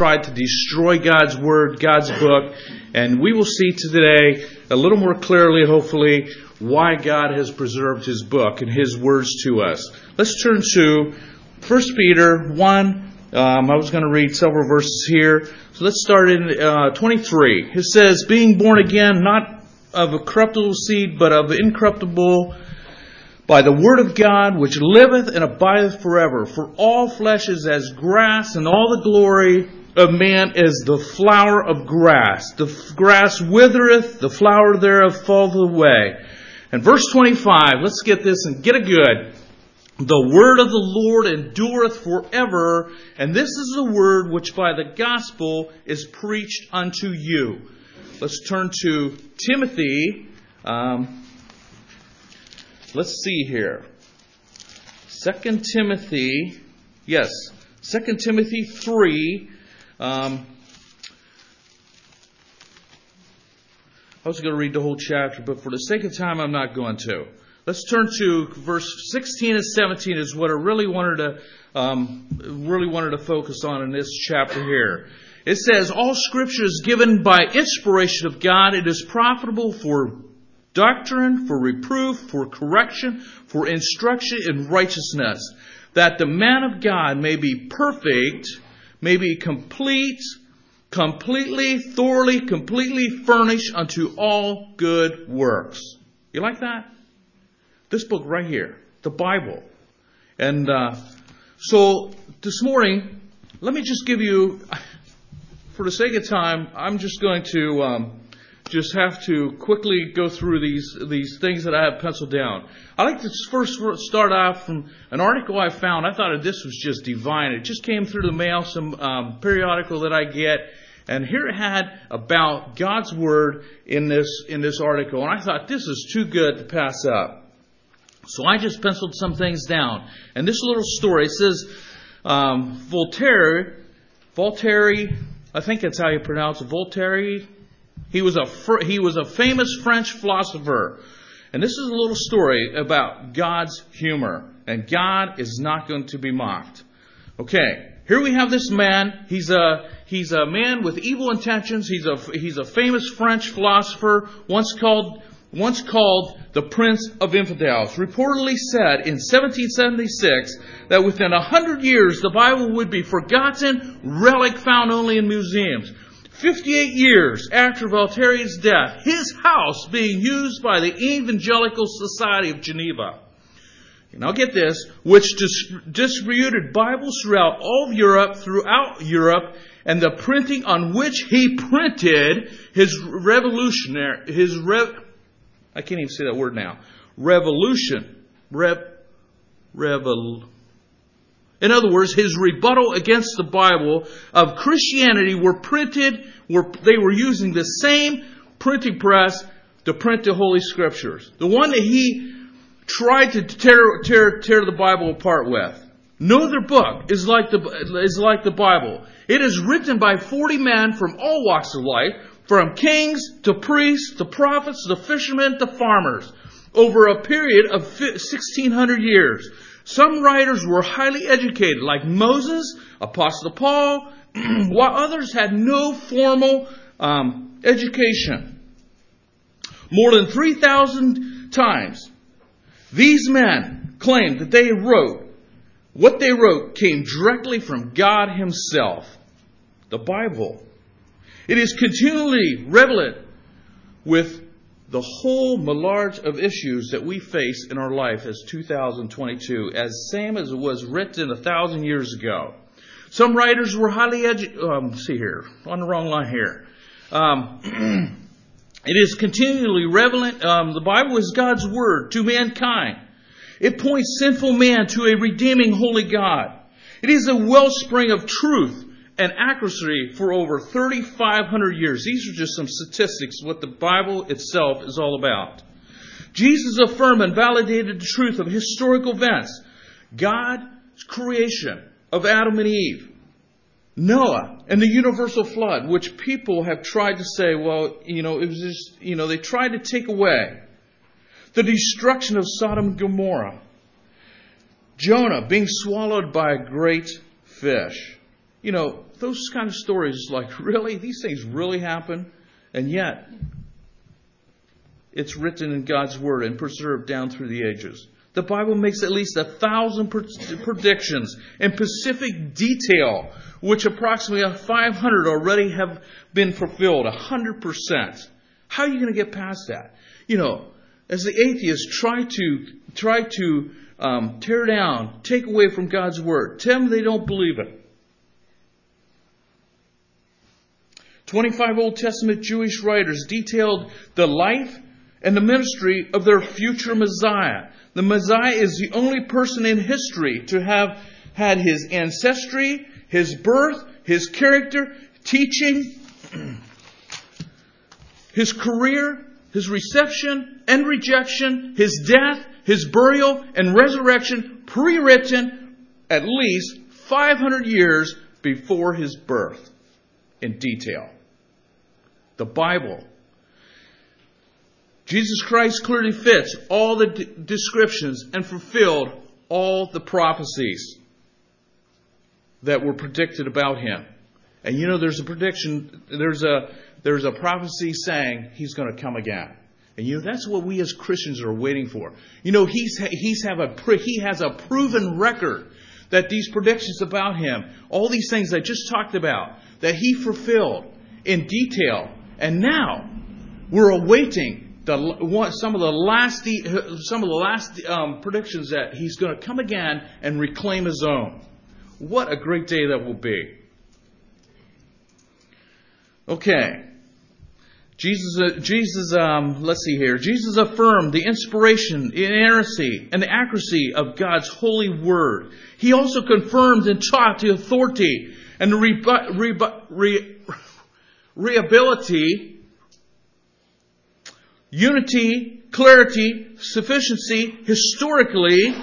tried to destroy God's Word, God's book, and we will see today a little more clearly, hopefully, why God has preserved His book and His words to us. Let's turn to 1 Peter 1. Um, I was going to read several verses here. So let's start in uh, 23. It says, Being born again, not of a corruptible seed, but of incorruptible by the word of God which liveth and abideth forever. For all flesh is as grass, and all the glory of man is the flower of grass. The grass withereth, the flower thereof falleth away. And verse 25, let's get this and get it good. The word of the Lord endureth forever, and this is the word which by the gospel is preached unto you. Let's turn to Timothy. Um, let's see here. Second Timothy, yes, Second Timothy 3. Um, I was going to read the whole chapter, but for the sake of time, I'm not going to. Let's turn to verse 16 and 17 is what I really wanted to um, really wanted to focus on in this chapter here. It says, "All Scripture is given by inspiration of God. It is profitable for doctrine, for reproof, for correction, for instruction in righteousness, that the man of God may be perfect, may be complete, completely, thoroughly, completely furnished unto all good works. You like that? This book right here, the Bible. And uh, so this morning, let me just give you, for the sake of time, I'm just going to um, just have to quickly go through these these things that I have penciled down. I like to first start off from an article I found. I thought this was just divine. It just came through the mail, some um, periodical that I get, and here it had about God's word in this in this article, and I thought this is too good to pass up. So I just penciled some things down, and this little story says um, Voltaire, Voltaire, I think that's how you pronounce it, Voltaire he was a, he was a famous French philosopher. And this is a little story about God's humor. And God is not going to be mocked. Okay, here we have this man. He's a, he's a man with evil intentions. He's a, he's a famous French philosopher, once called, once called the Prince of Infidels. Reportedly said in 1776 that within a hundred years the Bible would be forgotten, relic found only in museums. 58 years after Voltaire's death, his house being used by the Evangelical Society of Geneva. Now get this, which distributed Bibles throughout all of Europe, throughout Europe, and the printing on which he printed his revolutionary, his rev, I can't even say that word now, revolution, rev, revol, in other words, his rebuttal against the Bible of Christianity were printed, were, they were using the same printing press to print the Holy Scriptures. The one that he tried to tear, tear, tear the Bible apart with. No other book is like, the, is like the Bible. It is written by 40 men from all walks of life, from kings to priests to prophets to fishermen to farmers, over a period of 1600 years. Some writers were highly educated, like Moses, Apostle Paul, while others had no formal um, education. More than 3,000 times, these men claimed that they wrote, what they wrote came directly from God Himself, the Bible. It is continually relevant with the whole melange of issues that we face in our life as 2022, as same as it was written a thousand years ago. Some writers were highly educated. Um, see here, on the wrong line here. Um, it is continually relevant. Um, the Bible is God's word to mankind. It points sinful man to a redeeming holy God. It is a wellspring of truth and accuracy for over 3,500 years. These are just some statistics, what the Bible itself is all about. Jesus affirmed and validated the truth of historical events. God's creation of Adam and Eve. Noah and the universal flood, which people have tried to say, well, you know, it was just, you know, they tried to take away. The destruction of Sodom and Gomorrah. Jonah being swallowed by a great fish. You know, those kind of stories, like, really? These things really happen? And yet, it's written in God's Word and preserved down through the ages. The Bible makes at least a thousand predictions in specific detail, which approximately 500 already have been fulfilled, 100%. How are you going to get past that? You know, as the atheists try to try to um, tear down, take away from God's word, tell them they don't believe it. 25 Old Testament Jewish writers detailed the life and the ministry of their future Messiah. The Messiah is the only person in history to have had his ancestry, his birth, his character, teaching, his career, his reception and rejection, his death, his burial, and resurrection pre written at least 500 years before his birth in detail. The Bible. Jesus Christ clearly fits all the descriptions and fulfilled all the prophecies that were predicted about him. And you know, there's a prediction, there's a there's a prophecy saying he's going to come again. And you know, that's what we as Christians are waiting for. You know, he's, he's have a, he has a proven record that these predictions about him, all these things I just talked about, that he fulfilled in detail. And now we're awaiting the, some of the last, some of the last um, predictions that he's going to come again and reclaim his own. What a great day that will be. Okay. Jesus, uh, Jesus um, let's see here. Jesus affirmed the inspiration, inerrancy, and the accuracy of God's holy word. He also confirmed and taught the authority and the rebu- rebu- re- reability, unity, clarity, sufficiency, historically,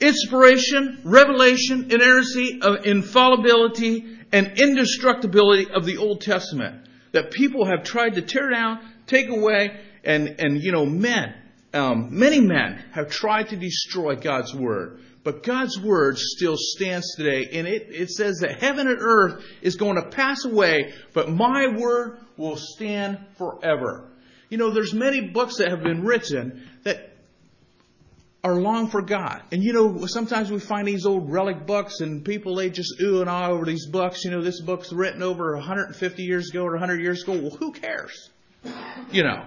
inspiration, revelation, inerrancy, of infallibility, and indestructibility of the Old Testament that people have tried to tear down, take away, and, and you know, men, um, many men have tried to destroy God's Word. But God's Word still stands today, and it, it says that heaven and earth is going to pass away, but my Word will stand forever. You know, there's many books that have been written that are long forgot. And you know, sometimes we find these old relic books and people, they just ooh and ah over these books. You know, this book's written over 150 years ago or 100 years ago. Well, who cares? You know,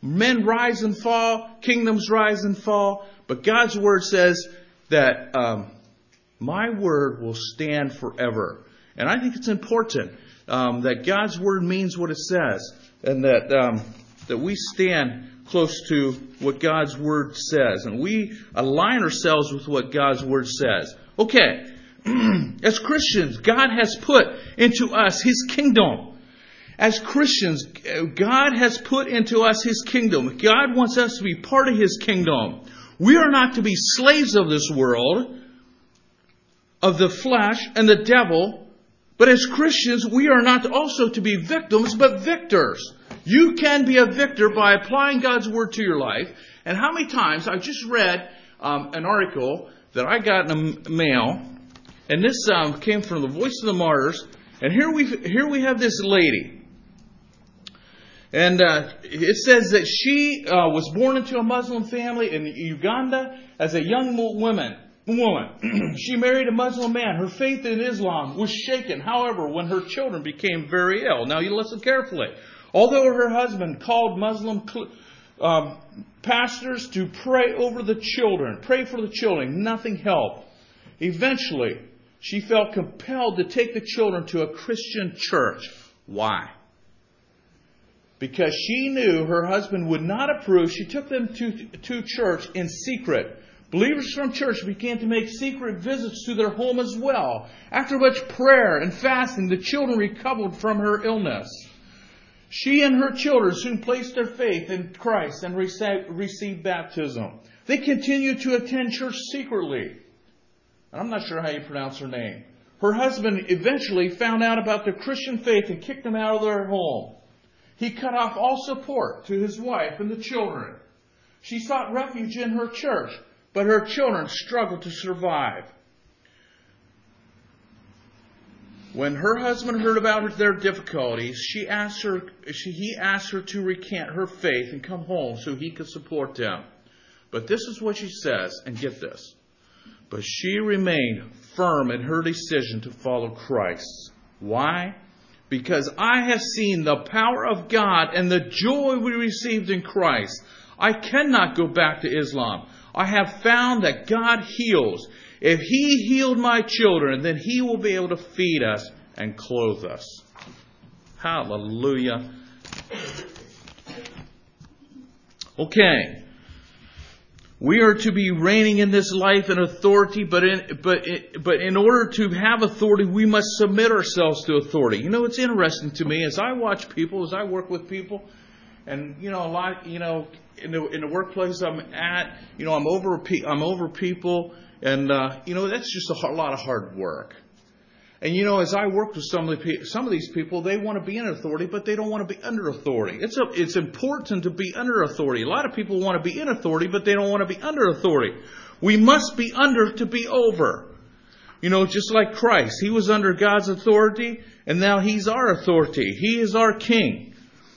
men rise and fall, kingdoms rise and fall, but God's word says that um, my word will stand forever. And I think it's important um, that God's word means what it says and that, um, that we stand close to what God's Word says. And we align ourselves with what God's Word says. Okay, as Christians, God has put into us His kingdom. As Christians, God has put into us His kingdom. God wants us to be part of His kingdom. We are not to be slaves of this world, of the flesh and the devil, but as Christians, we are not also to be victims, but victors. You can be a victor by applying God's Word to your life. And how many times, I just read um, an article that I got in the mail, and this um, came from the Voice of the Martyrs, and here we, here we have this lady. And uh, it says that she uh, was born into a Muslim family in Uganda as a young woman. Woman, she married a Muslim man. Her faith in Islam was shaken. However, when her children became very ill, now you listen carefully. Although her husband called Muslim um, pastors to pray over the children, pray for the children, nothing helped. Eventually, she felt compelled to take the children to a Christian church. Why? Because she knew her husband would not approve, she took them to, to church in secret. Believers from church began to make secret visits to their home as well. After much prayer and fasting, the children recovered from her illness. She and her children soon placed their faith in Christ and received baptism. They continued to attend church secretly. I'm not sure how you pronounce her name. Her husband eventually found out about their Christian faith and kicked them out of their home. He cut off all support to his wife and the children. She sought refuge in her church, but her children struggled to survive. When her husband heard about their difficulties, she asked her, she, he asked her to recant her faith and come home so he could support them. But this is what she says, and get this. But she remained firm in her decision to follow Christ. Why? Because I have seen the power of God and the joy we received in Christ. I cannot go back to Islam. I have found that God heals. If He healed my children, then He will be able to feed us and clothe us. Hallelujah. Okay. We are to be reigning in this life in authority, but in, but, but in order to have authority, we must submit ourselves to authority. You know, it's interesting to me as I watch people, as I work with people, and you know, a lot, you know, in the in the workplace I'm at, you know, I'm over I'm over people, and uh, you know, that's just a lot of hard work. And you know, as I work with some of the some of these people, they want to be in authority, but they don't want to be under authority. It's a, it's important to be under authority. A lot of people want to be in authority, but they don't want to be under authority. We must be under to be over. You know, just like Christ, he was under God's authority, and now he's our authority. He is our king.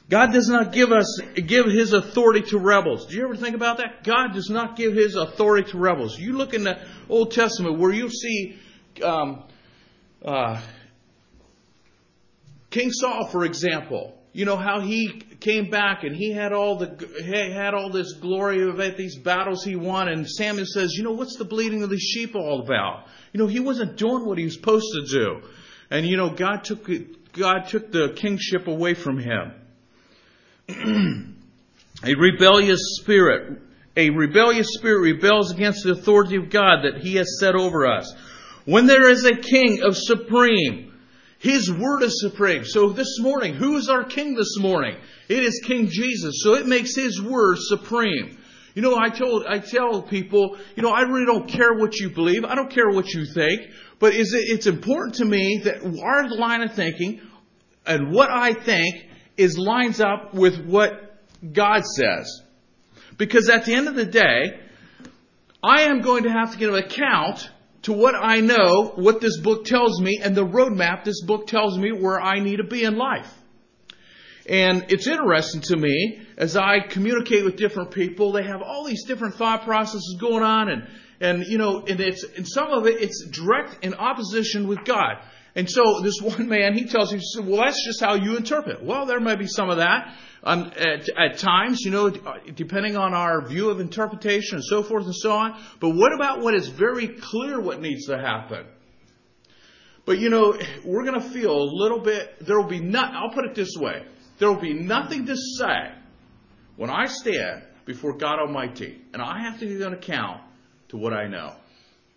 God does not give us give his authority to rebels. Do you ever think about that? God does not give his authority to rebels. You look in the Old Testament where you see um, Uh, King Saul, for example. You know how he came back and he had all the he had all this glory of it, these battles he won, and Samuel says, you know, what's the bleating of these sheep all about? You know, he wasn't doing what he was supposed to do, and you know, God took God took the kingship away from him. a rebellious spirit, a rebellious spirit rebels against the authority of God that He has set over us. When there is a king of supreme, his word is supreme. So this morning, who is our king this morning? It is King Jesus. So it makes his word supreme. You know, I told, I tell people, you know, I really don't care what you believe. I don't care what you think. But is it, it's important to me that our line of thinking and what I think is lines up with what God says. Because at the end of the day, I am going to have to give an account to what I know, what this book tells me, and the roadmap this book tells me where I need to be in life. And it's interesting to me as I communicate with different people, they have all these different thought processes going on and, and you know, and it's, and some of it, it's direct in opposition with God. And so this one man, he tells me, well, that's just how you interpret. Well, there may be some of that um, at, at, times, you know, depending on our view of interpretation and so forth and so on. But what about what is very clear what needs to happen? But you know, we're going to feel a little bit, there will be not, I'll put it this way. There will be nothing to say when I stand before God Almighty and I have to give an account to what I know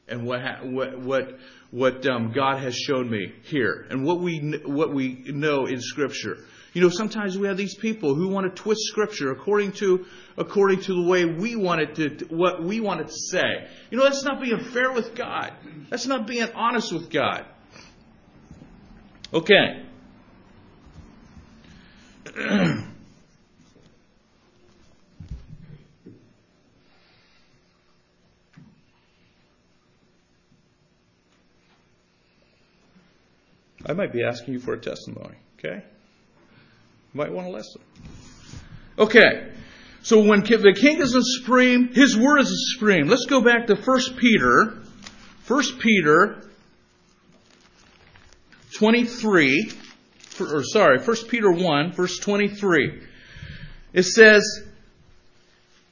and what, what, what um, God has shown me here and what we what we know in Scripture. You know, sometimes we have these people who want to twist Scripture according to according to the way we want it to what we want it to say. You know, that's not being fair with God. That's not being honest with God. Okay. I might be asking you for a testimony, okay? You might want to listen. Okay. So when the king is supreme, his word is supreme. Let's go back to 1 Peter. 1 Peter 23, or sorry, 1 Peter 1, verse 23. It says,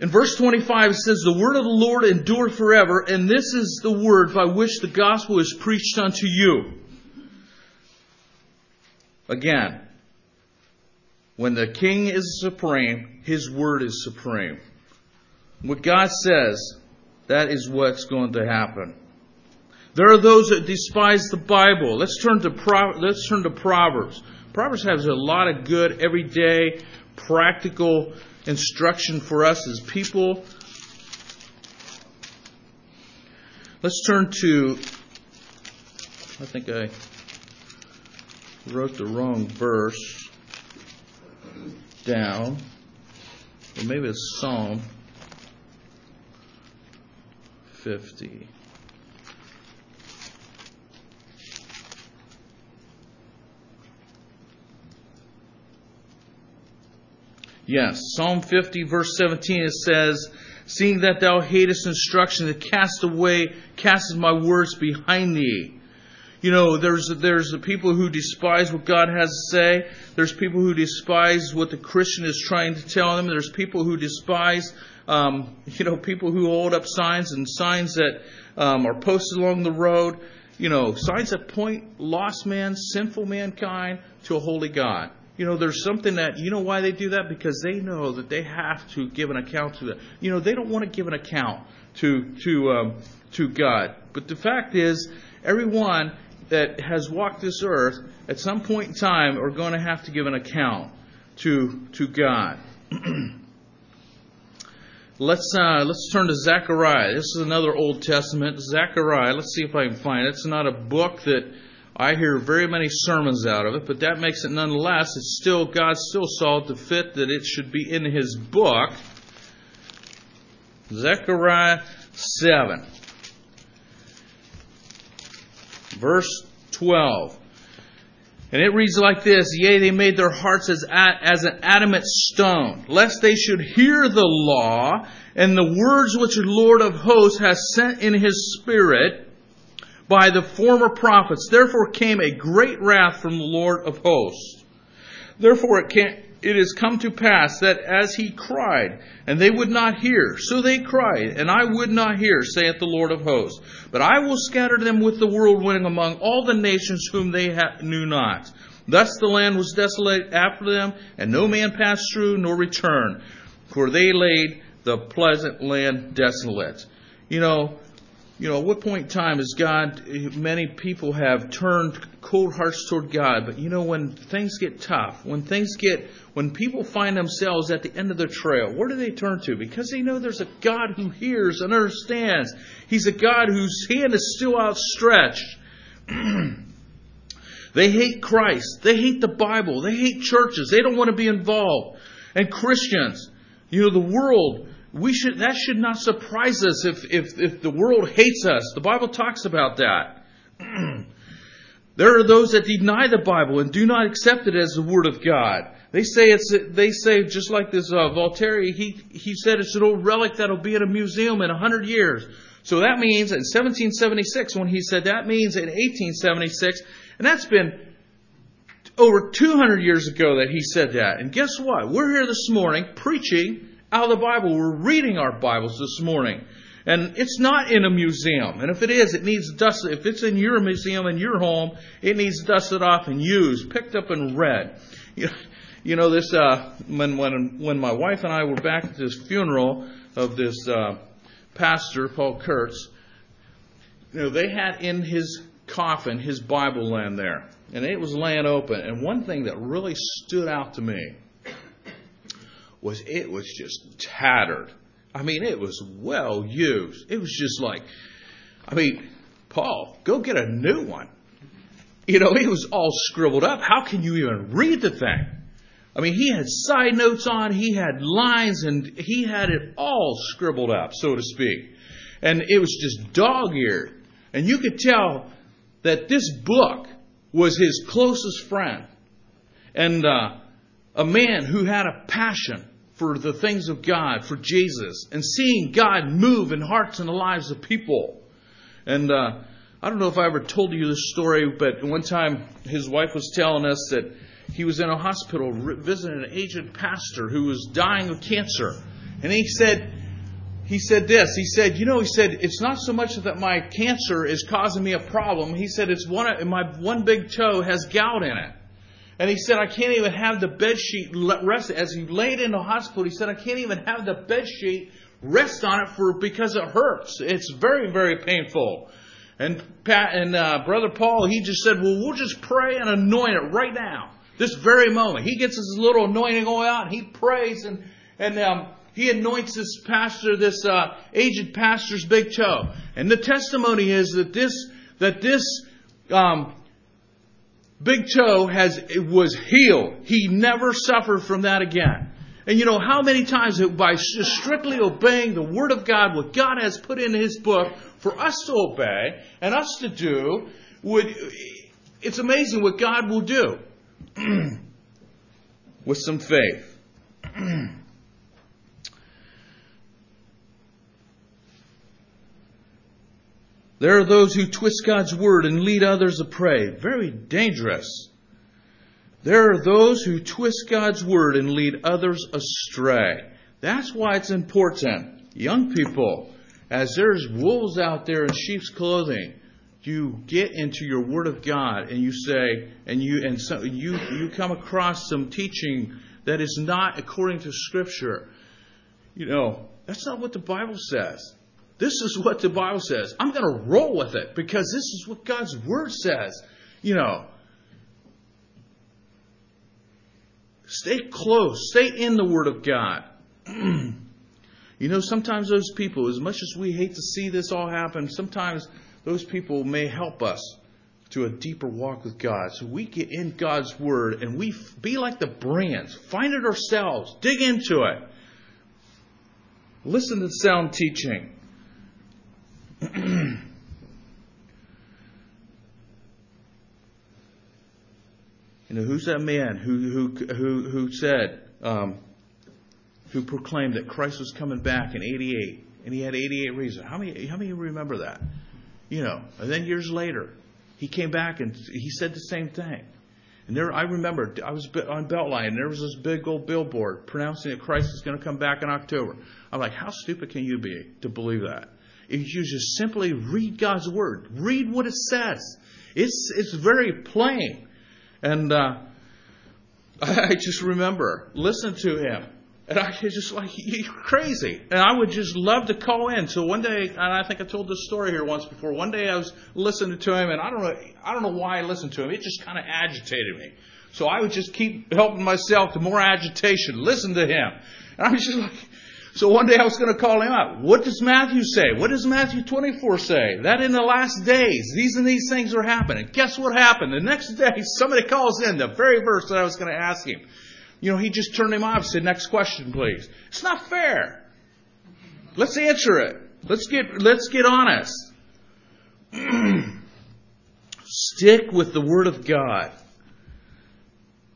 in verse 25, it says, The word of the Lord endure forever, and this is the word by which the gospel is preached unto you. Again, when the king is supreme, his word is supreme. What God says, that is what's going to happen. There are those that despise the Bible. Let's turn to Pro- let's turn to Proverbs. Proverbs has a lot of good everyday practical instruction for us as people. Let's turn to I think I wrote the wrong verse down. Or maybe it's Psalm 50. Yes, Psalm 50, verse 17, it says, Seeing that thou hatest instruction, that cast away, casteth my words behind thee. You know, there's there's the people who despise what God has to say. There's people who despise what the Christian is trying to tell them. There's people who despise, um, you know, people who hold up signs and signs that um, are posted along the road. You know, signs that point lost man, sinful mankind to a holy God. You know, there's something that, you know why they do that? Because they know that they have to give an account to that. You know, they don't want to give an account to, to, um, to God. But the fact is, everyone that has walked this earth at some point in time are going to have to give an account to, to God. let's, uh, let's turn to Zechariah. This is another Old Testament. Zechariah. Let's see if I can find it. It's not a book that I hear very many sermons out of it, but that makes it nonetheless, it's still, God still saw it to fit that it should be in his book. Zechariah 7. Verse 12. And it reads like this Yea, they made their hearts as, as an adamant stone, lest they should hear the law and the words which the Lord of hosts has sent in his spirit by the former prophets. Therefore came a great wrath from the Lord of hosts. Therefore it, it is come to pass that as he cried, and they would not hear, so they cried, and I would not hear, saith the Lord of hosts. But I will scatter them with the whirlwind among all the nations whom they ha- knew not. Thus the land was desolate after them, and no man passed through nor returned, for they laid the pleasant land desolate. You know, you know, at what point in time is God, many people have turned cold hearts toward God, but you know, when things get tough, when things get, when people find themselves at the end of the trail, where do they turn to? Because they know there's a God who hears and understands. He's a God whose hand is still outstretched. they hate Christ. They hate the Bible. They hate churches. They don't want to be involved. And Christians, you know, the world, we should, that should not surprise us if, if, if the world hates us. The Bible talks about that. there are those that deny the Bible and do not accept it as the Word of God. They say it's, they say, just like this uh, Voltaire, he, he said it's an old relic that'll be in a museum in a hundred years. So that means in 1776, when he said that means in 1876, and that's been over 200 years ago that he said that. And guess what? We're here this morning preaching out of the Bible. We're reading our Bibles this morning. And it's not in a museum. And if it is, it needs dusted. If it's in your museum in your home, it needs dusted off and used, picked up and read. You know, you know this, uh, when, when, when my wife and I were back at this funeral of this, uh, pastor, Paul Kurtz, you know, they had in his coffin his Bible laying there. And it was laying open. And one thing that really stood out to me was it was just tattered. I mean, it was well used. It was just like, I mean, Paul, go get a new one. You know, it was all scribbled up. How can you even read the thing? I mean, he had side notes on, he had lines, and he had it all scribbled up, so to speak. And it was just dog eared. And you could tell that this book was his closest friend and uh, a man who had a passion for the things of God, for Jesus, and seeing God move in hearts and the lives of people. And uh, I don't know if I ever told you this story, but one time his wife was telling us that he was in a hospital visiting an aged pastor who was dying of cancer. And he said, he said this. He said, you know, he said, it's not so much that my cancer is causing me a problem. He said, it's one, my one big toe has gout in it. And he said, I can't even have the bed sheet rest. As he laid in the hospital, he said, I can't even have the bed sheet rest on it for because it hurts. It's very, very painful. And Pat and uh, brother Paul, he just said, well, we'll just pray and anoint it right now, this very moment. He gets his little anointing oil out, he prays, and and um, he anoints this pastor, this uh, aged pastor's big toe. And the testimony is that this that this um, Big Toe has was healed. He never suffered from that again. And you know how many times by strictly obeying the Word of God, what God has put in His book for us to obey and us to do, would it's amazing what God will do with some faith. There are those who twist God's word and lead others astray. Very dangerous. There are those who twist God's word and lead others astray. That's why it's important. Young people, as there's wolves out there in sheep's clothing, you get into your word of God and you say, and you, and so you, you come across some teaching that is not according to scripture. You know, that's not what the Bible says. This is what the Bible says. I'm going to roll with it because this is what God's Word says. You know, stay close, stay in the Word of God. you know, sometimes those people, as much as we hate to see this all happen, sometimes those people may help us to a deeper walk with God. So we get in God's Word and we be like the Bereans, find it ourselves, dig into it, listen to sound teaching. you know, who's that man who who who who said, um, who proclaimed that Christ was coming back in '88, and he had 88 reasons? How many how many remember that? You know, and then years later, he came back and he said the same thing. And there, I remember, I was on Beltline, and there was this big old billboard pronouncing that Christ is going to come back in October. I'm like, how stupid can you be to believe that? You just simply read God's word, read what it says. It's it's very plain, and uh, I just remember listen to him, and I was just like you're crazy, and I would just love to call in. So one day, and I think I told this story here once before. One day I was listening to him, and I don't know I don't know why I listened to him. It just kind of agitated me. So I would just keep helping myself to more agitation. Listen to him, and I was just like so one day I was going to call him out. What does Matthew say? What does Matthew 24 say? That in the last days, these and these things are happening. Guess what happened? The next day, somebody calls in the very verse that I was going to ask him. You know, he just turned him off said, next question, please. It's not fair. Let's answer it. Let's get, let's get honest. Stick with the Word of God.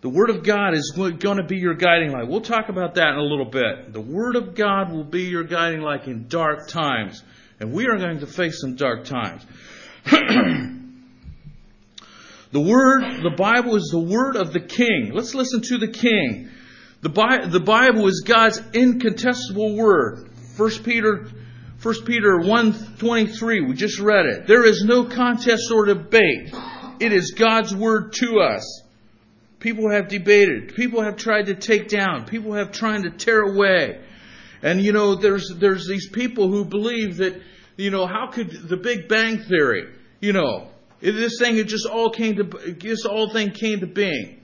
The Word of God is going to be your guiding light. We'll talk about that in a little bit. The Word of God will be your guiding light in dark times. And we are going to face some dark times. the Word, the Bible is the Word of the King. Let's listen to the King. The, Bi- the Bible is God's incontestable Word. 1 Peter 1 Peter 1.23, we just read it. There is no contest or debate. It is God's Word to us. People have debated. People have tried to take down. People have tried to tear away. And you know, there's there's these people who believe that, you know, how could the Big Bang Theory, you know, this thing it just all came to this all thing came to being.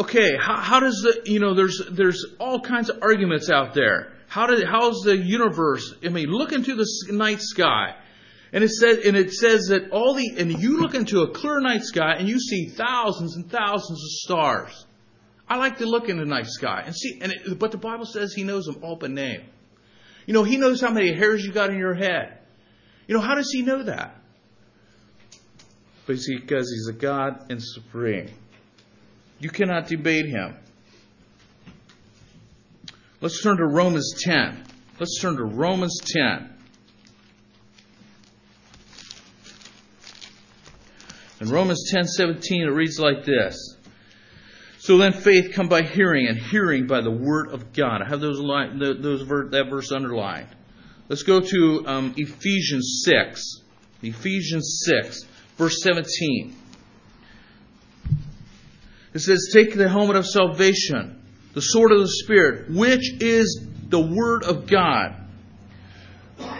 Okay, how, how does the you know there's there's all kinds of arguments out there. How did how's the universe? I mean, look into the night sky. And it says, and it says that all the, and you look into a clear night sky and you see thousands and thousands of stars. I like to look in the night sky and see, and it, but the Bible says He knows them all by name. You know, He knows how many hairs you got in your head. You know, how does He know that? Because He's a God and supreme. You cannot debate Him. Let's turn to Romans 10. Let's turn to Romans 10. In Romans 10:17 it reads like this. So then faith come by hearing and hearing by the word of God. I have those line, those that verse underlined. Let's go to um, Ephesians 6. Ephesians 6 verse 17. It says, Take the helmet of salvation, the sword of the Spirit, which is the Word of God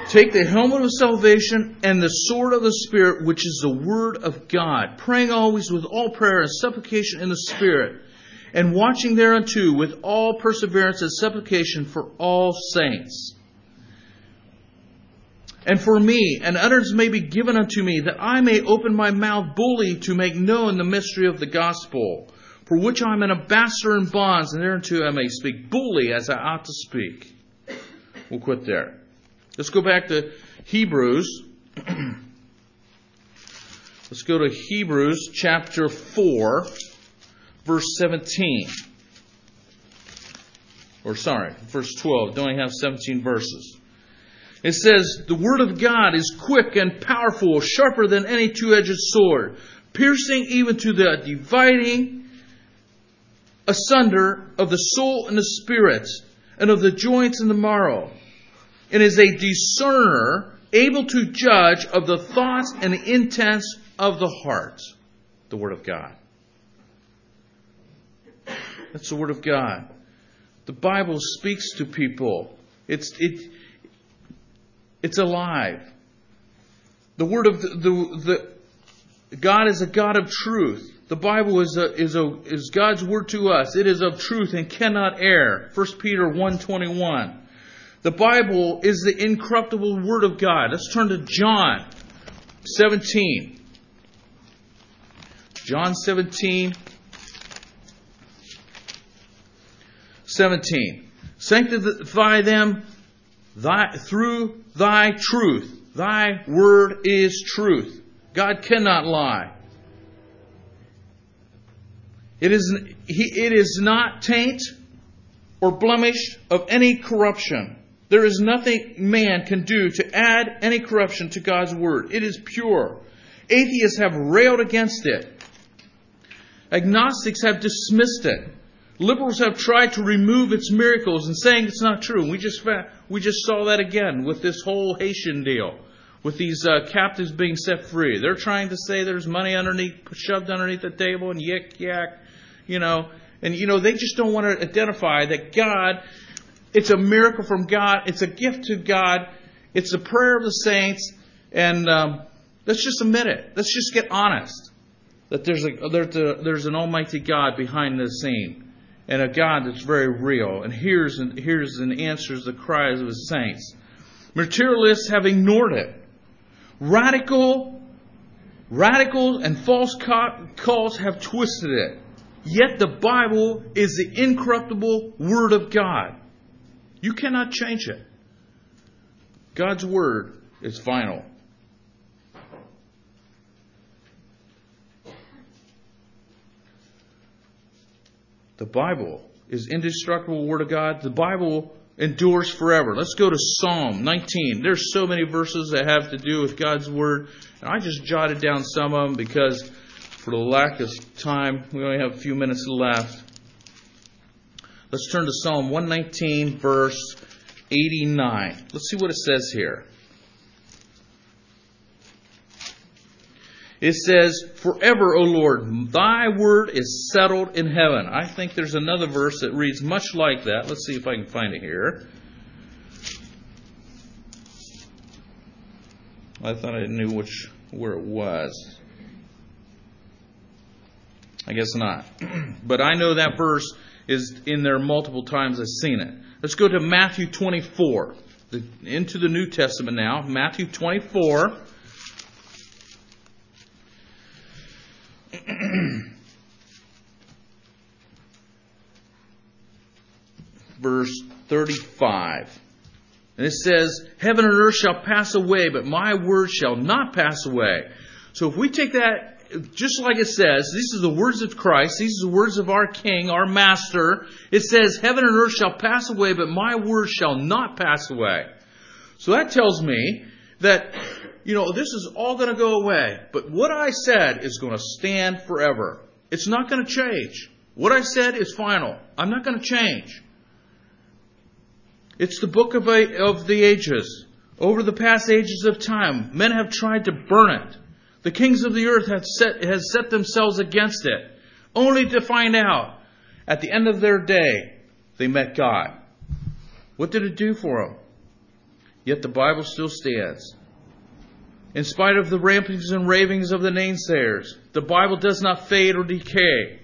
Take the helmet of salvation and the sword of the Spirit, which is the Word of God, praying always with all prayer and supplication in the Spirit, and watching thereunto with all perseverance and supplication for all saints. And for me, and utterance may be given unto me, that I may open my mouth boldly to make known the mystery of the gospel, for which I am an ambassador in bonds, and thereunto I may speak boldly as I ought to speak. We'll quit there. Let's go back to Hebrews. Let's go to Hebrews chapter 4, verse 17. or sorry, verse 12. Don't only have 17 verses. It says, The Word of God is quick and powerful, sharper than any two edged sword, piercing even to the dividing asunder of the soul and the spirit, and of the joints and the marrow, and is a discerner able to judge of the thoughts and the intents of the heart. The Word of God. That's the Word of God. The Bible speaks to people. It's, it, it's alive. The Word of the, the, the God is a God of truth. The Bible is, a, is, a, is God's word to us. It is of truth and cannot err. 1 Peter 1.21. The Bible is the incorruptible word of God. Let's turn to John 17. John 17. 17. Sanctify them thy, through thy truth. Thy word is truth. God cannot lie. It is, he, it is not taint or blemish of any corruption. There is nothing man can do to add any corruption to God's word. It is pure. Atheists have railed against it. Agnostics have dismissed it. Liberals have tried to remove its miracles and saying it's not true. We just we just saw that again with this whole Haitian deal, with these uh, captives being set free. They're trying to say there's money underneath, shoved underneath the table, and yik yak you know, and you know, they just don't want to identify that God, it's a miracle from God, it's a gift to God, it's the prayer of the saints, and um, let's just admit it. Let's just get honest that there's a, there's, a, there's an Almighty God behind the scene, and a God that's very real, and hears and hears and answers the cries of His saints. Materialists have ignored it. Radical, radical and false cults have twisted it. Yet the Bible is the incorruptible Word of God. You cannot change it. God's Word is final. The Bible is indestructible Word of God. The Bible endures forever. Let's go to Psalm 19. There's so many verses that have to do with God's Word. And I just jotted down some of them because for the lack of time, we only have a few minutes left. Let's turn to Psalm 119, verse 89. Let's see what it says here. It says, Forever, O Lord, thy word is settled in heaven. I think there's another verse that reads much like that. Let's see if I can find it here. I thought I knew which where it was. I guess not. but I know that verse is in there multiple times. I've seen it. Let's go to Matthew 24. The, into the New Testament now. Matthew 24. Verse 35. And it says, Heaven and earth shall pass away, but my word shall not pass away. So if we take that just like it says, these are the words of Christ, these are the words of our King, our Master. It says, Heaven and earth shall pass away, but my word shall not pass away. So that tells me that, you know, this is all going to go away. But what I said is going to stand forever. It's not going to change. What I said is final. I'm not going to change. It's the book of, of the ages. Over the past ages of time, men have tried to burn it. The kings of the earth have set, has set themselves against it, only to find out at the end of their day they met God. What did it do for them? Yet the Bible still stands. In spite of the rampings and ravings of the naysayers, the Bible does not fade or decay.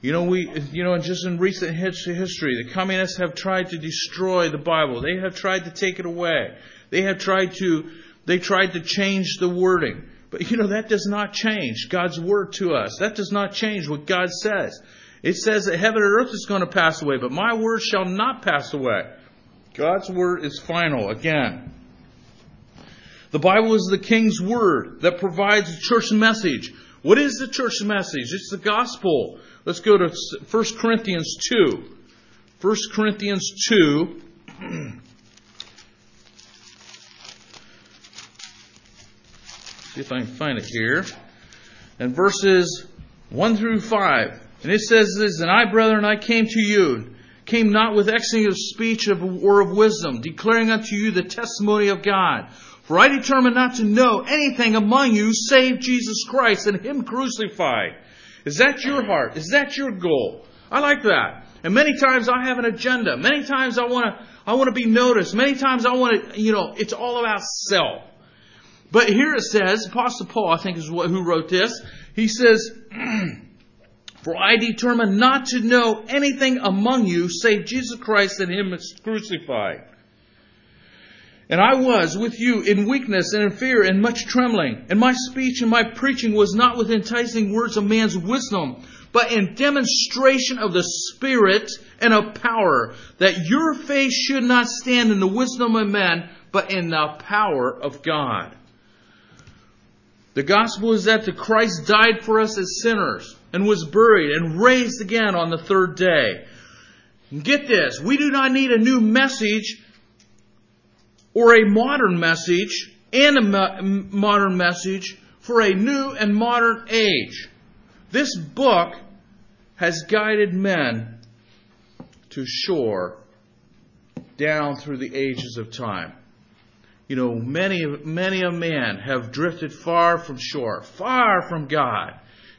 You know, we, you know, just in recent history, the communists have tried to destroy the Bible. They have tried to take it away. They have tried to, they tried to change the wording. But you know, that does not change God's word to us. That does not change what God says. It says that heaven and earth is going to pass away, but my word shall not pass away. God's word is final again. The Bible is the king's word that provides the church message. What is the church message? It's the gospel. Let's go to 1 Corinthians 2. 1 Corinthians 2. See if I can find it here. And verses 1 through 5. And it says this, And I, brethren, I came to you, came not with excelling of speech or of wisdom, declaring unto you the testimony of God. For I determined not to know anything among you save Jesus Christ and Him crucified. Is that your heart? Is that your goal? I like that. And many times I have an agenda. Many times I want to, I want to be noticed. Many times I want to, you know, it's all about self. But here it says, Apostle Paul, I think is what, who wrote this. He says, For I determined not to know anything among you save Jesus Christ and Him crucified. And I was with you in weakness and in fear and much trembling. And my speech and my preaching was not with enticing words of man's wisdom, but in demonstration of the Spirit and of power, that your faith should not stand in the wisdom of men, but in the power of God. The gospel is that the Christ died for us as sinners and was buried and raised again on the third day. And get this, we do not need a new message or a modern message and a modern message for a new and modern age. This book has guided men to shore down through the ages of time. You know, many, many a man have drifted far from shore, far from God.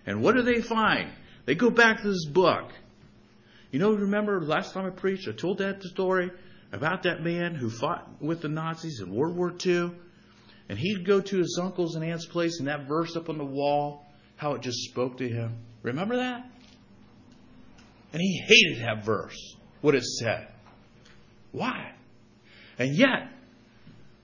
And what do they find? They go back to this book. You know, remember last time I preached, I told that story about that man who fought with the Nazis in World War II. And he'd go to his uncle's and aunt's place, and that verse up on the wall, how it just spoke to him. Remember that? And he hated that verse, what it said. Why? And yet,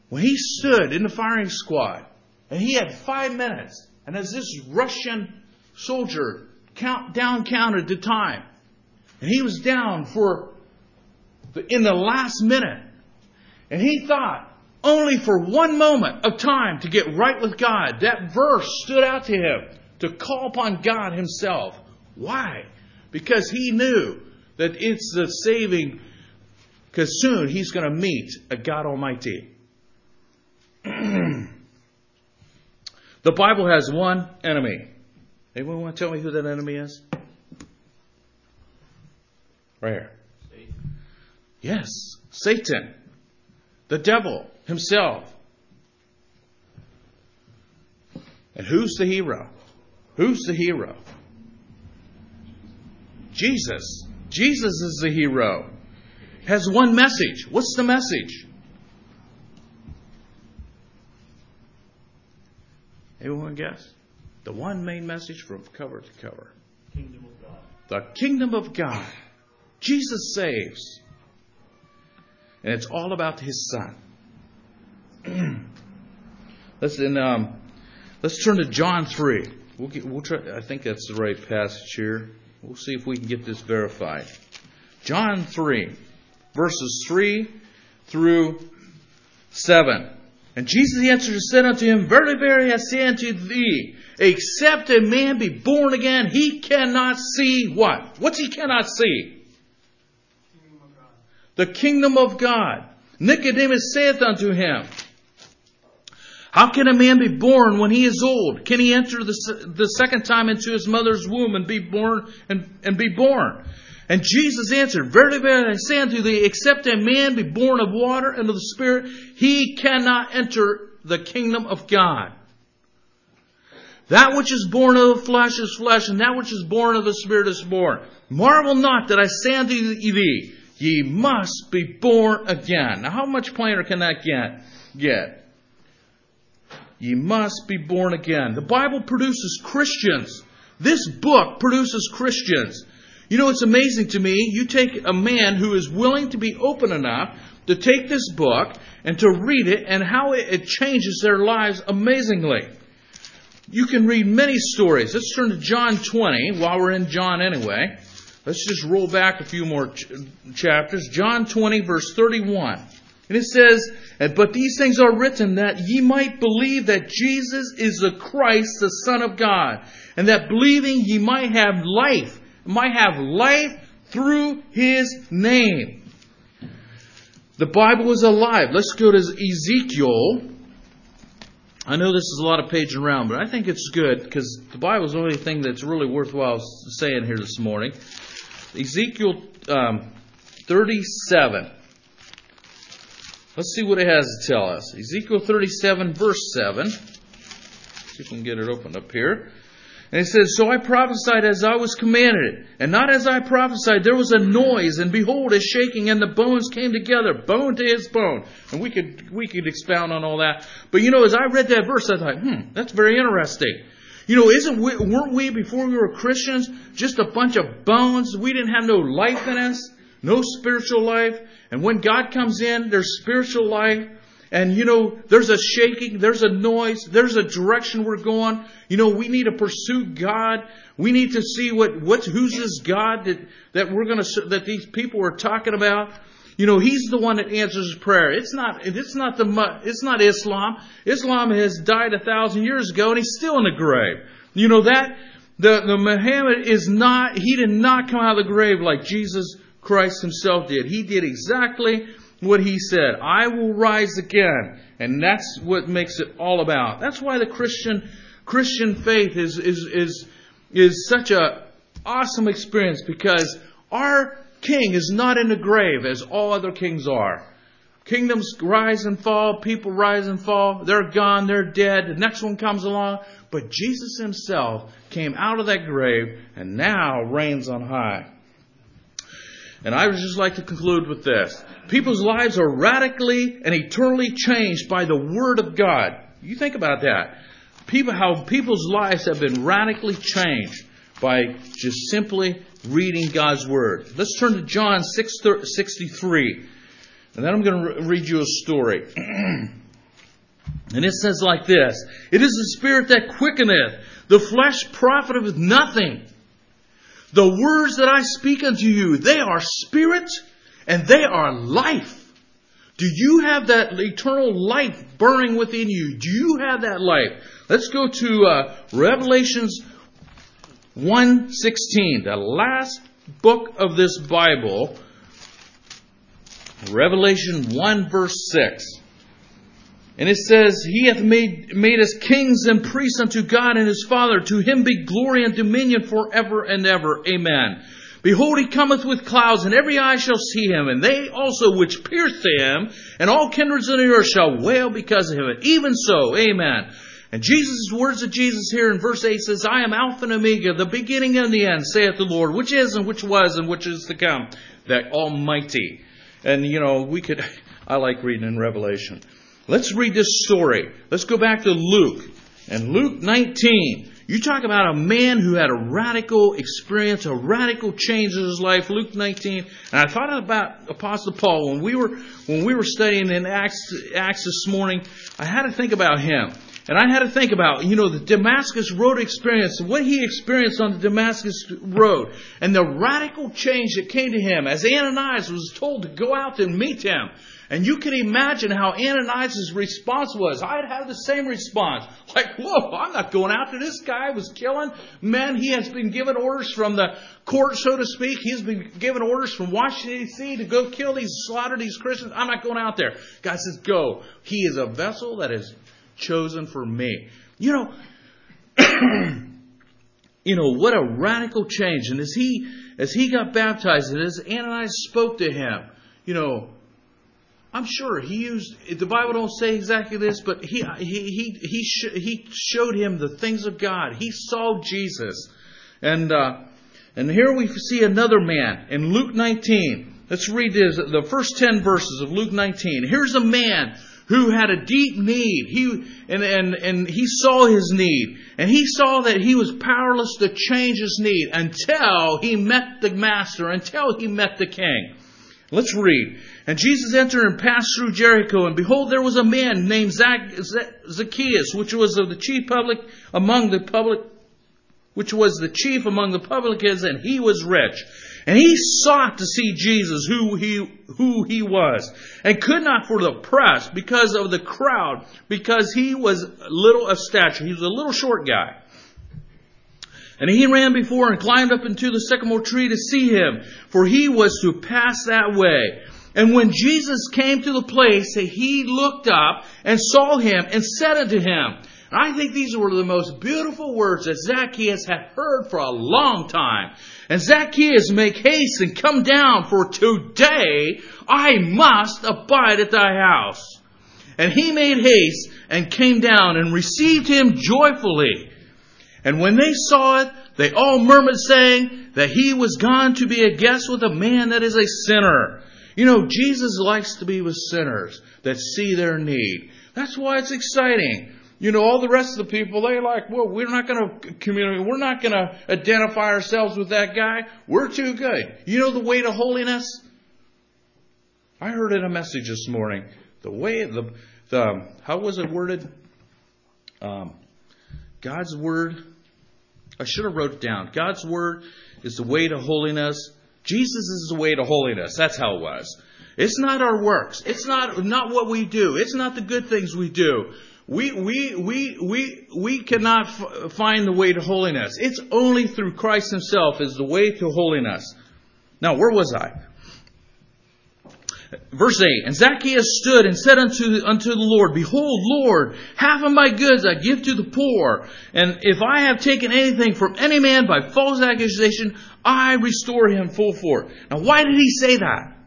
when he stood in the firing squad, and he had five minutes, and as this Russian soldier count down counted the time, and he was down for in the last minute. And he thought only for one moment of time to get right with God. That verse stood out to him to call upon God himself. Why? Because he knew that it's the saving, because soon he's going to meet a God Almighty. the Bible has one enemy. Anyone want to tell me who that enemy is? Right here. Yes, Satan, the devil himself. And who's the hero? Who's the hero? Jesus. Jesus is the hero. Has one message. What's the message? Anyone guess? The one main message from cover to cover. Kingdom of God. The kingdom of God. Jesus saves. And it's all about his son. let's in, um, let's turn to John three. We'll, get, we'll try. I think that's the right passage here. We'll see if we can get this verified. John three, verses three through seven. And Jesus answered and said unto him, Verily, verily, I say unto thee, except a man be born again, he cannot see what? What's he cannot see? the kingdom of God. Nicodemus saith unto him, How can a man be born when he is old? Can he enter the, the second time into his mother's womb and be born and, and be born? And Jesus answered, Verily, verily, I say unto thee, except a man be born of water and of the Spirit, he cannot enter the kingdom of God. That which is born of the flesh is flesh, and that which is born of the Spirit is born. Marvel not that I say unto thee, Ye must be born again. Now, how much plainer can that get? Get. Ye must be born again. The Bible produces Christians. This book produces Christians. You know, it's amazing to me. You take a man who is willing to be open enough to take this book and to read it and how it changes their lives amazingly. You can read many stories. Let's turn to John 20 while we're in John anyway. Let's just roll back a few more ch- chapters. John 20, verse 31. And it says, But these things are written that ye might believe that Jesus is the Christ, the Son of God, and that believing ye might have life, might have life through his name. The Bible is alive. Let's go to Ezekiel. I know this is a lot of paging around, but I think it's good because the Bible is the only thing that's really worthwhile saying here this morning. Ezekiel um, 37. Let's see what it has to tell us. Ezekiel 37, verse 7. See if we can get it opened up here. And he says, So I prophesied as I was commanded, and not as I prophesied. There was a noise, and behold, a shaking, and the bones came together, bone to his bone. And we could we could expound on all that. But you know, as I read that verse, I thought, hmm, that's very interesting. You know, isn't we, weren't we before we were Christians just a bunch of bones? We didn't have no life in us, no spiritual life. And when God comes in, there's spiritual life. And you know, there's a shaking, there's a noise, there's a direction we're going. You know, we need to pursue God. We need to see what, what's, who's this God that, that we're gonna, that these people are talking about. You know, He's the one that answers prayer. It's not, it's not the, it's not Islam. Islam has died a thousand years ago and he's still in the grave. You know that, the, the Muhammad is not, he did not come out of the grave like Jesus Christ himself did. He did exactly what he said. I will rise again. And that's what makes it all about. That's why the Christian Christian faith is is is is such a awesome experience because our king is not in the grave as all other kings are. Kingdoms rise and fall, people rise and fall, they're gone, they're dead, the next one comes along, but Jesus himself came out of that grave and now reigns on high. And I would just like to conclude with this. People's lives are radically and eternally changed by the Word of God. You think about that. People, how people's lives have been radically changed by just simply reading God's Word. Let's turn to John 6, 63. And then I'm going to read you a story. and it says like this It is the Spirit that quickeneth, the flesh profiteth nothing. The words that I speak unto you, they are spirit and they are life. Do you have that eternal life burning within you? Do you have that life? Let's go to uh, Revelations 1:16, the last book of this Bible. Revelation 1 verse 6. And it says, He hath made, made us kings and priests unto God and his Father. To him be glory and dominion forever and ever. Amen. Behold, he cometh with clouds, and every eye shall see him, and they also which pierced him, and all kindreds of the earth shall wail because of him. Even so, amen. And Jesus' words of Jesus here in verse 8 says, I am Alpha and Omega, the beginning and the end, saith the Lord, which is and which was and which is to come, that Almighty. And you know, we could, I like reading in Revelation. Let's read this story. Let's go back to Luke. And Luke 19. You talk about a man who had a radical experience, a radical change in his life. Luke 19. And I thought about Apostle Paul when we were when we were studying in Acts, Acts this morning. I had to think about him. And I had to think about, you know, the Damascus Road experience, what he experienced on the Damascus Road, and the radical change that came to him as Ananias was told to go out and meet him. And you can imagine how Ananias' response was. I'd have the same response. Like, whoa, I'm not going after this guy was killing men. He has been given orders from the court, so to speak. He's been given orders from Washington, D.C. to go kill these, slaughter these Christians. I'm not going out there. God says, go. He is a vessel that is chosen for me. You know, you know, what a radical change. And as he, as he got baptized and as Ananias spoke to him, you know, I'm sure he used the Bible don't say exactly this, but he he he he, sh- he showed him the things of God. He saw Jesus, and uh, and here we see another man in Luke 19. Let's read this, the first 10 verses of Luke 19. Here's a man who had a deep need. He and, and and he saw his need, and he saw that he was powerless to change his need until he met the master, until he met the king. Let's read. And Jesus entered and passed through Jericho, and behold, there was a man named Zacchaeus, which was of the chief public among the public, which was the chief among the publicans, and he was rich. And he sought to see Jesus, who he, who he was, and could not for the press because of the crowd, because he was little of stature. He was a little short guy. And he ran before and climbed up into the sycamore tree to see him, for he was to pass that way. And when Jesus came to the place, he looked up and saw him and said unto him, I think these were the most beautiful words that Zacchaeus had heard for a long time. And Zacchaeus, make haste and come down, for today I must abide at thy house. And he made haste and came down and received him joyfully. And when they saw it, they all murmured, saying that he was gone to be a guest with a man that is a sinner. You know, Jesus likes to be with sinners that see their need. That's why it's exciting. You know, all the rest of the people, they're like, well, we're not going to communicate. We're not going to identify ourselves with that guy. We're too good. You know the way to holiness? I heard in a message this morning, the way, the, the how was it worded? Um, God's word. I should have wrote it down. God's word is the way to holiness. Jesus is the way to holiness. That's how it was. It's not our works. It's not, not what we do. It's not the good things we do. We, we, we, we, we cannot f- find the way to holiness. It's only through Christ Himself is the way to holiness. Now, where was I? Verse 8, And Zacchaeus stood and said unto, unto the Lord, Behold, Lord, half of my goods I give to the poor, and if I have taken anything from any man by false accusation, I restore him full for. Now, why did he say that?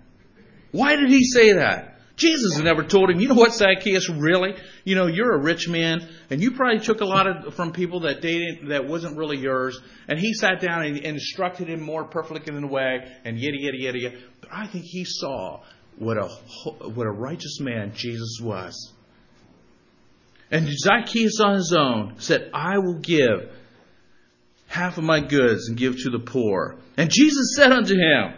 Why did he say that? Jesus never told him, you know what, Zacchaeus, really? You know, you're a rich man, and you probably took a lot of, from people that dated, that wasn't really yours, and he sat down and, instructed him more perfectly in the way, and yada, yada, yada, yada. But I think he saw what a, what a righteous man Jesus was. And Zacchaeus on his own said, I will give half of my goods and give to the poor. And Jesus said unto him,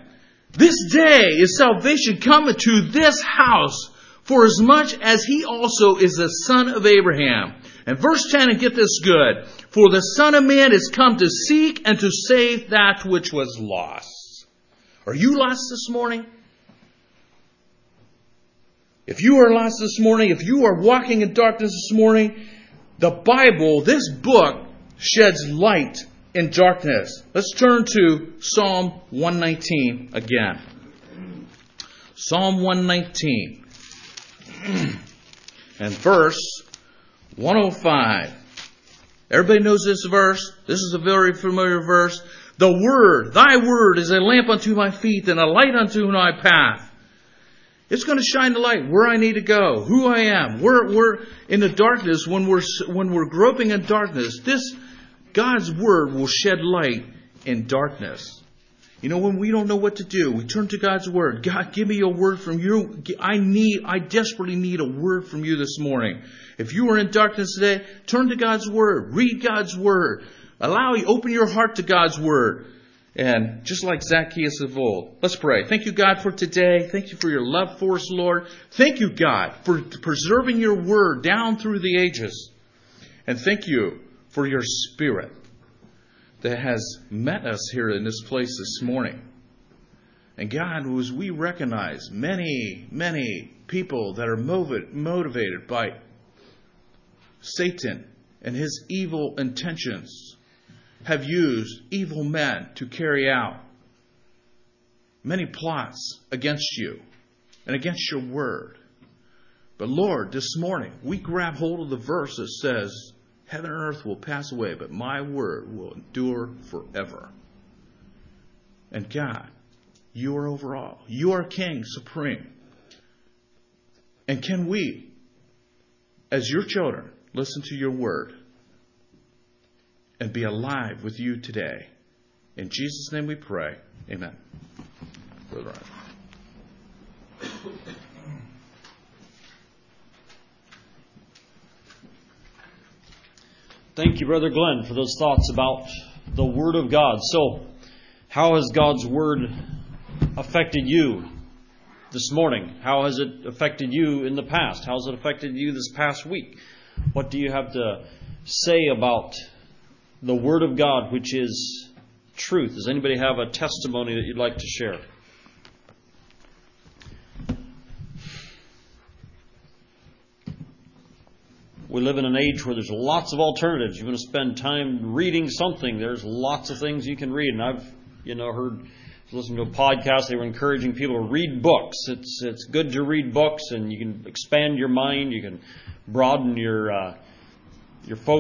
this day is salvation coming to this house, for as much as he also is the son of Abraham. And verse 10, and get this good. For the Son of Man is come to seek and to save that which was lost. Are you lost this morning? If you are lost this morning, if you are walking in darkness this morning, the Bible, this book, sheds light in darkness. Let's turn to Psalm 119 again. Psalm 119 and verse 105. Everybody knows this verse. This is a very familiar verse. The word, thy word is a lamp unto my feet and a light unto my path. It's going to shine the light where I need to go, who I am. We're, we're in the darkness when we're, when we're groping in darkness. This God's Word will shed light in darkness. You know, when we don't know what to do, we turn to God's Word. God, give me a word from you. I need, I desperately need a word from you this morning. If you are in darkness today, turn to God's Word. Read God's Word. Allow you, open your heart to God's Word. And just like Zacchaeus of old, let's pray. Thank you, God, for today. Thank you for your love for us, Lord. Thank you, God, for preserving your Word down through the ages. And thank you for your spirit that has met us here in this place this morning. And God, as we recognize many, many people that are motivated by Satan and his evil intentions, have used evil men to carry out many plots against you and against your word. But Lord, this morning we grab hold of the verse that says, Heaven and earth will pass away, but my word will endure forever. And God, you are over all. You are King supreme. And can we, as your children, listen to your word and be alive with you today? In Jesus' name we pray. Amen. Thank you, Brother Glenn, for those thoughts about the Word of God. So, how has God's Word affected you this morning? How has it affected you in the past? How has it affected you this past week? What do you have to say about the Word of God, which is truth? Does anybody have a testimony that you'd like to share? we live in an age where there's lots of alternatives. You want to spend time reading something, there's lots of things you can read. And I've, you know, heard, listened to a podcast, they were encouraging people to read books. It's, it's good to read books and you can expand your mind, you can broaden your, uh, your focus.